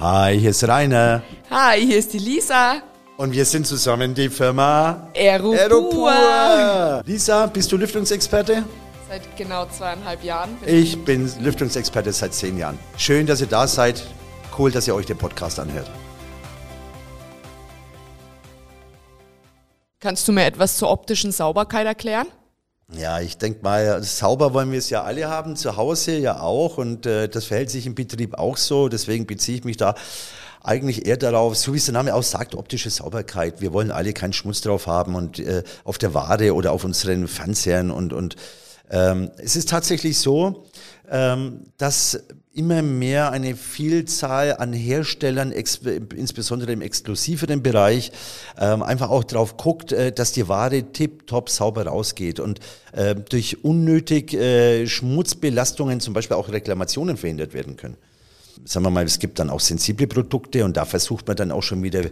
Hi, hier ist Rainer. Hi, hier ist die Lisa. Und wir sind zusammen die Firma Aeropur. Aeropur. Lisa, bist du Lüftungsexperte? Seit genau zweieinhalb Jahren. Ich bin Lüftungsexperte seit zehn Jahren. Schön, dass ihr da seid. Cool, dass ihr euch den Podcast anhört. Kannst du mir etwas zur optischen Sauberkeit erklären? Ja, ich denke mal, sauber wollen wir es ja alle haben, zu Hause ja auch und äh, das verhält sich im Betrieb auch so. Deswegen beziehe ich mich da eigentlich eher darauf, so wie es der Name auch sagt, optische Sauberkeit. Wir wollen alle keinen Schmutz drauf haben und äh, auf der Ware oder auf unseren Fernsehern und, und ähm, es ist tatsächlich so, ähm, dass immer mehr eine Vielzahl an Herstellern, insbesondere im exklusiveren Bereich, ähm, einfach auch drauf guckt, äh, dass die Ware tipptopp sauber rausgeht und äh, durch unnötig äh, Schmutzbelastungen zum Beispiel auch Reklamationen verhindert werden können. Sagen wir mal, es gibt dann auch sensible Produkte und da versucht man dann auch schon wieder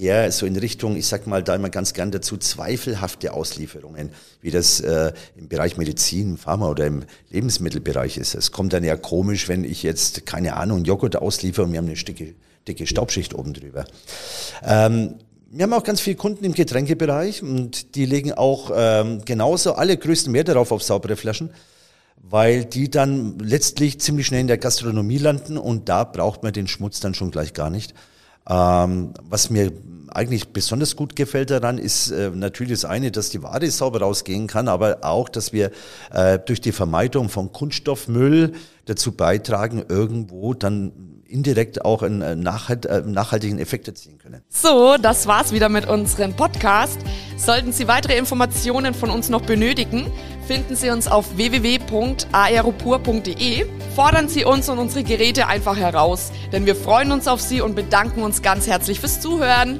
eher so in Richtung, ich sag mal da immer ganz gern dazu, zweifelhafte Auslieferungen, wie das äh, im Bereich Medizin, Pharma oder im Lebensmittelbereich ist. Es kommt dann ja komisch, wenn ich jetzt, keine Ahnung, Joghurt ausliefere und wir haben eine dicke, dicke Staubschicht oben drüber. Ähm, wir haben auch ganz viele Kunden im Getränkebereich und die legen auch ähm, genauso alle größten Wert darauf auf saubere Flaschen weil die dann letztlich ziemlich schnell in der Gastronomie landen und da braucht man den Schmutz dann schon gleich gar nicht. Ähm, was mir eigentlich besonders gut gefällt daran, ist äh, natürlich das eine, dass die Ware sauber rausgehen kann, aber auch, dass wir äh, durch die Vermeidung von Kunststoffmüll dazu beitragen, irgendwo dann indirekt auch einen äh, äh, nachhaltigen Effekt erzielen können. So, das war's wieder mit unserem Podcast. Sollten Sie weitere Informationen von uns noch benötigen, finden Sie uns auf www.aeropur.de. Fordern Sie uns und unsere Geräte einfach heraus, denn wir freuen uns auf Sie und bedanken uns ganz herzlich fürs Zuhören.